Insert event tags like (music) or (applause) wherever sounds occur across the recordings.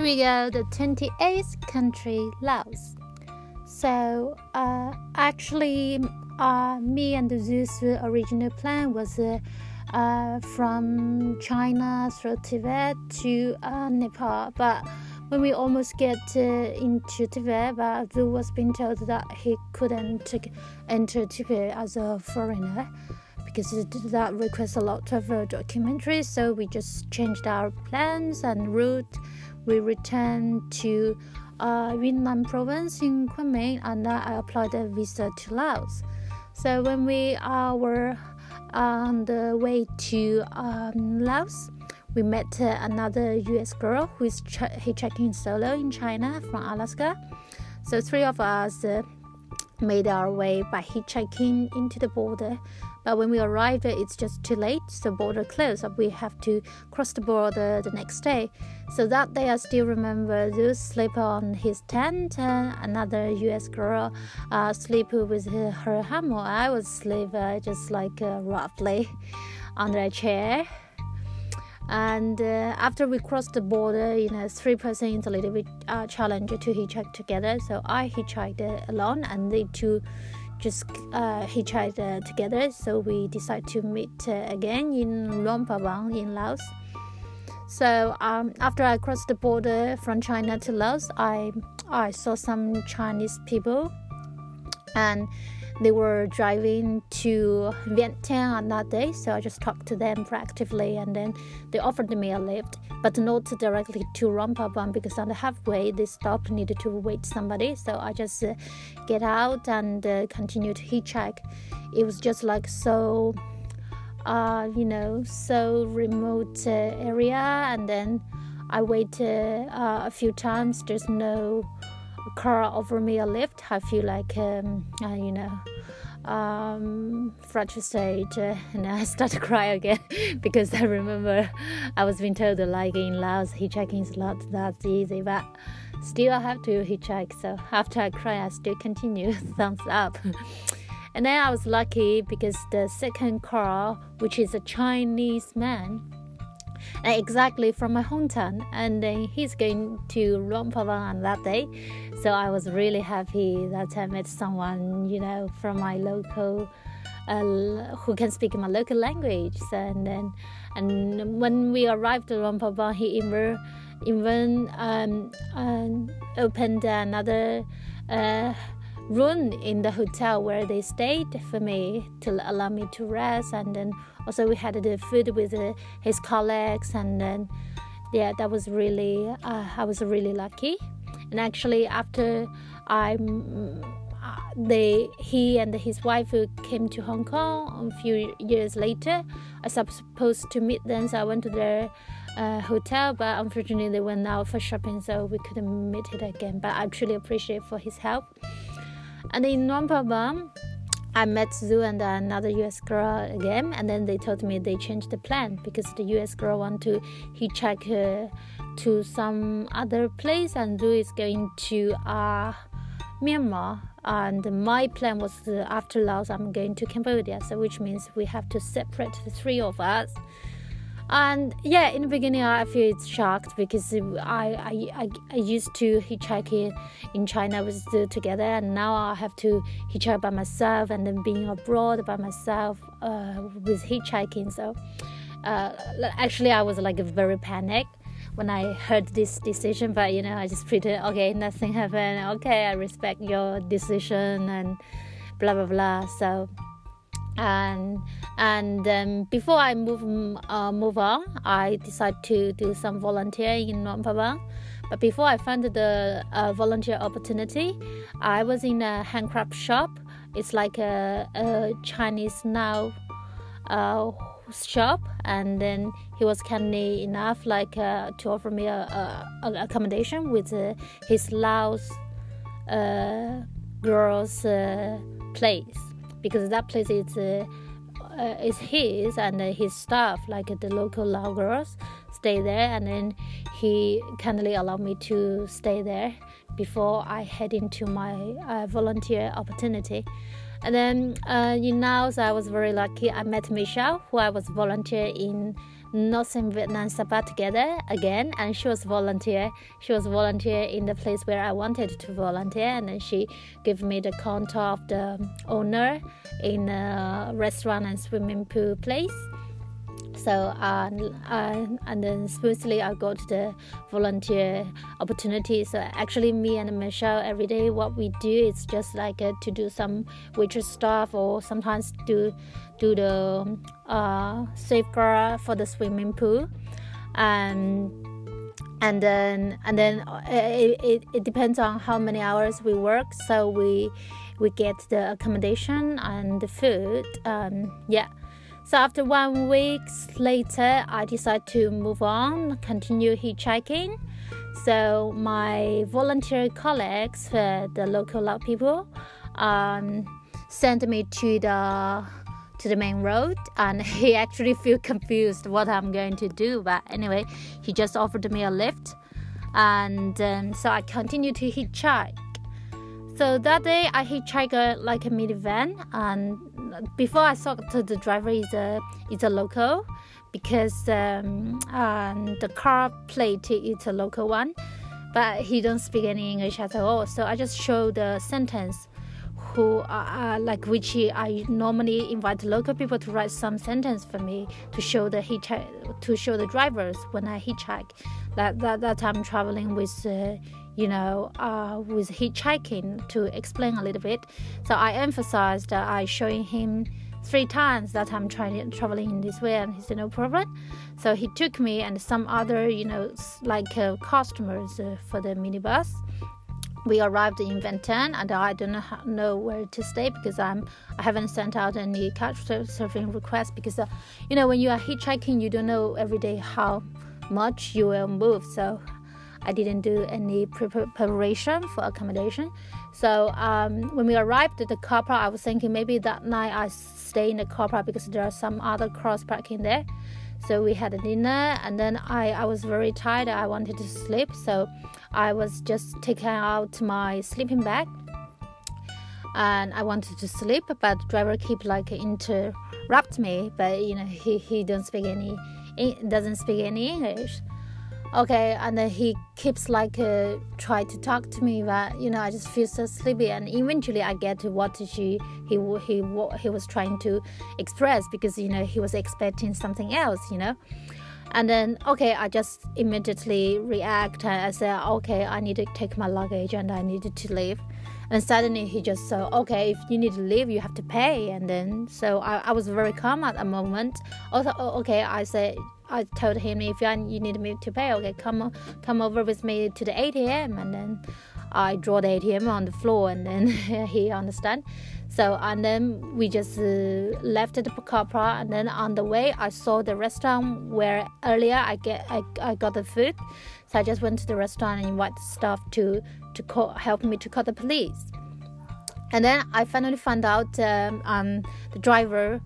Here we go, the 28th country, Laos. So, uh, actually, uh, me and Zhu's original plan was uh, uh, from China through Tibet to uh, Nepal, but when we almost get uh, into Tibet, but Zhu was being told that he couldn't enter Tibet as a foreigner because that requires a lot of uh. So we just changed our plans and route. We returned to uh, Yunnan province in Kunming, and I applied a visa to Laos. So when we uh, were on the way to um, Laos, we met uh, another US girl who is ch- hitchhiking solo in China from Alaska. So three of us uh, made our way by hitchhiking into the border. But when we arrived, it's just too late, so border closed. We have to cross the border the next day. So that day, I still remember those sleep on his tent, another U.S. girl uh, sleep with her, her hammock. I was sleep uh, just like uh, roughly (laughs) under a chair. And uh, after we crossed the border, you know, three person is a little bit uh, to hitchhike together. So I hitchhiked alone, and they two just uh, hitchhiked uh, together. So we decided to meet uh, again in Luang Prabang in Laos. So um, after I crossed the border from China to Laos, I I saw some Chinese people, and they were driving to Vientiane on that day, so I just talked to them proactively, and then they offered me a lift, but not directly to Prabang because on the halfway they stopped, needed to wait somebody, so I just uh, get out and uh, continue to hitchhike. It was just like so, uh, you know, so remote uh, area, and then I waited uh, a few times. There's no car offer me a lift, I feel like, um, uh, you know, um, frustrated uh, and I (laughs) start to cry again (laughs) because I remember I was being told like in Laos hitchhiking is not that easy, but still I have to hitchhike. So after I cry, I still continue. (laughs) Thumbs up. and then I was lucky because the second car, which is a Chinese man, exactly from my hometown, and uh, he's going to Prabang on that day. So I was really happy that I met someone, you know, from my local, uh, who can speak my local language. And then, and when we arrived at Prabang, he even even um, um, opened another. Uh, room in the hotel where they stayed for me to allow me to rest. And then also we had the food with uh, his colleagues. And then yeah that was really uh, i was really lucky. And actually after i uh, they he and his wife came to hong kong a few years later i was supposed to meet them. So i went to their uh, hotel but unfortunately they went out for shopping so we couldn't meet it again. But i truly appreciate for his help and in Prabang, I met Zhu and another US girl again, and then they told me they changed the plan because the US girl want to hitchhike her to some other place, and Zhu is going to uh, Myanmar. And my plan was uh, after Laos, I'm going to Cambodia, so which means we have to separate the three of us and yeah in the beginning i feel shocked because i i, I, used to hitchhike in china with the together and now i have to hitchhike by myself and then being abroad by myself uh, with hitchhiking so uh, actually i was like very panicked when I heard this decision, but you know, I just pretend okay, nothing happened. Okay, I respect your decision and blah blah blah. So and and um, before I move uh, move on, I decided to do some volunteering in Luang Prabang. But before I found the uh, volunteer opportunity, I was in a handcraft shop. It's like a, a Chinese now uh, shop, and then he was kind enough like uh, to offer me a, a, a accommodation with uh, his Laos uh, girls place because that place is uh, uh, is his and his staff, like the local Lao girls, stay there, and then he kindly allowed me to stay there before I head into my uh, volunteer opportunity. And then uh, in Laos, I was very lucky. I met Michelle, who I was volunteer in Northern Vietnam Sapa together again, and she was volunteer. She was volunteer in the place where I wanted to volunteer, and then she gave me the contact of the owner in a restaurant and swimming pool place. So uh, uh, and then smoothly I got the volunteer opportunity. So actually, me and Michelle every day what we do is just like uh, to do some waitress stuff or sometimes do do the uh, safeguard for the swimming pool, and and then and then uh, it, it, it depends on how many hours we work. So we we get the accommodation and the food. Um, yeah so after one week later, I decided to move on, continue hitchhiking. So my volunteer colleagues, uh, the local Lao people, um, sent me to the to the main road, and (laughs) he actually feel confused what I'm going to do. But anyway, he just offered me a lift, and um, so I continued to hitchhike. So that day I hitchhiked like a minivan, and before I saw the driver is a is a local because um, the car plate is a local one, but he don't speak any English at all. So I just show the sentence who are, like which I normally invite local people to write some sentence for me to show the hitchhike to show the drivers when I hitchhike. That that that I'm traveling with. Uh, you know, uh, with hitchhiking to explain a little bit. So I emphasized that I showing him three times that I'm trying traveling in this way, and he said no problem. So he took me and some other, you know, like uh, customers uh, for the minibus. We arrived in Vien and I don't know where to stay because I'm I haven't sent out any couch surfing request because uh, you know when you are hitchhiking you don't know every day how much you will move. So I didn't do any preparation for accommodation. So um, when we arrived at the car park, I was thinking maybe that night I stay in the car park because there are some other cars parking there. So we had a dinner, and then I, I was very tired. I wanted to sleep, so I was just taking out my sleeping bag, and I wanted to sleep. But driver keep like interrupt me, but you know he, he don't speak any doesn't speak any English okay and then he keeps like uh, try to talk to me but you know i just feel so sleepy. And eventually i get to what she he he he was trying to express because you know he was expecting something else you know? And then okay i just immediately react. And i said okay i need to take my luggage and i needed to leave. And suddenly he just said okay if you need to leave you have to pay. And then so i, I was very calm at the moment. Also okay i said I told him if you need me to pay, okay, come come over with me to the ATM, and then I draw the ATM on the floor, and then (laughs) he understand. So and then we just uh, left the car park, and then on the way I saw the restaurant where earlier I get I, I got the food, so I just went to the restaurant and invited staff to to call, help me to call the police. And then I finally found out um, um, the driver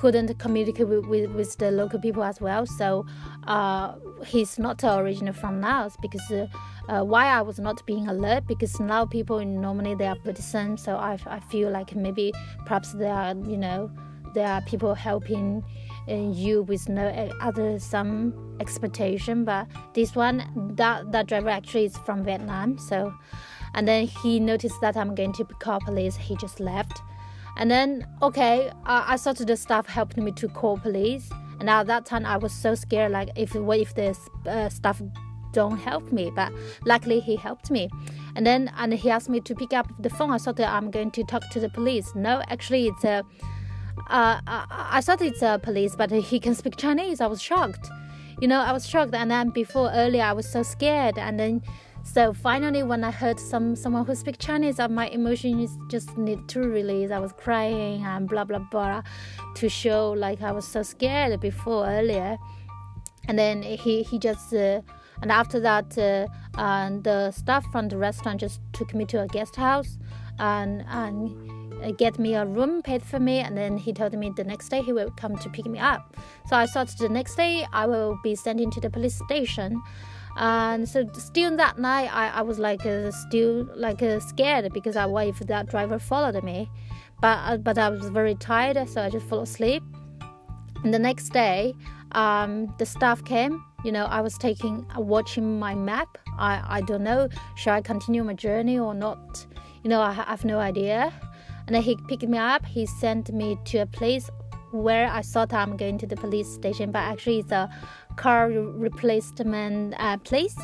couldn't communicate with, with, with, the local people as well. So uh, he's not original from Laos because uh, uh, why I was not being alert because Lao people normally they are Buddhism. So I, I feel like maybe perhaps there are you know there are people helping uh, you with no uh, other some expectation. But this one that that driver actually is from Vietnam. So and then he noticed that I'm going to call police. He just left. And then, okay, I, I started the staff helped me to call police. And at that time, I was so scared, like, if what if the uh, staff don't help me? But luckily, he helped me. And then, and he asked me to pick up the phone. I thought I'm going to talk to the police. No, actually, it's a. Uh, I, I thought it's a police, but he can speak Chinese. I was shocked. You know, I was shocked. And then before earlier, I was so scared. And then so finally, when I heard some someone who speak Chinese, uh, my emotions just need to release. I was crying and blah blah blah, to show like I was so scared before earlier. And then he he just uh, and after that, uh, and the staff from the restaurant just took me to a guest house and and get me a room paid for me and then he told me the next day he will come to pick me up so i thought the next day i will be sent into the police station and so still that night I, I was like uh, still like uh, scared because I what if that driver followed me but uh, but I was very tired, so I just fell asleep. And the next day, um, the staff came. You know, I was taking uh, watching my map. I I don't know, should I continue my journey or not? You know, I, I have no idea. And then he picked me up. He sent me to a place where I thought I'm going to the police station, but actually it's a car replacement uh, place.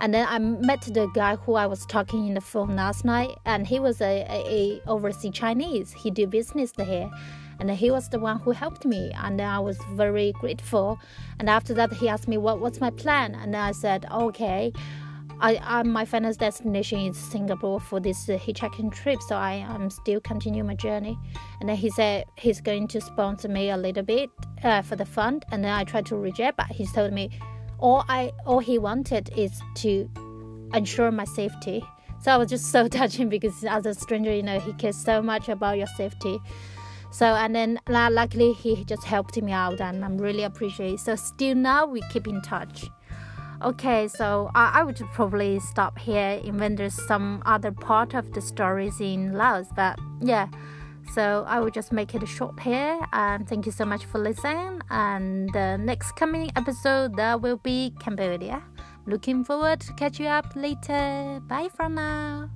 And then I met the guy who I was talking in the phone last night, and he was a, a, a overseas Chinese. He do business here, and he was the one who helped me, and I was very grateful. And after that, he asked me what what's my plan, and I said okay. I, I, my final destination is Singapore for this uh, hitchhiking trip, so I am still continue my journey. And then he said he's going to sponsor me a little bit uh, for the fund, and then I tried to reject, but he told me all I all he wanted is to ensure my safety. So I was just so (laughs) touching because as a stranger, you know, he cares so much about your safety. So and then luckily he just helped me out, and I'm really appreciate. So still now we keep in touch. Okay, so I, I would probably stop here even there's some other part of the stories in Laos, but yeah. So I will just make it short here. And thank you so much for listening. And the next coming episode that will be Cambodia. Looking forward to catch you up later. Bye for now.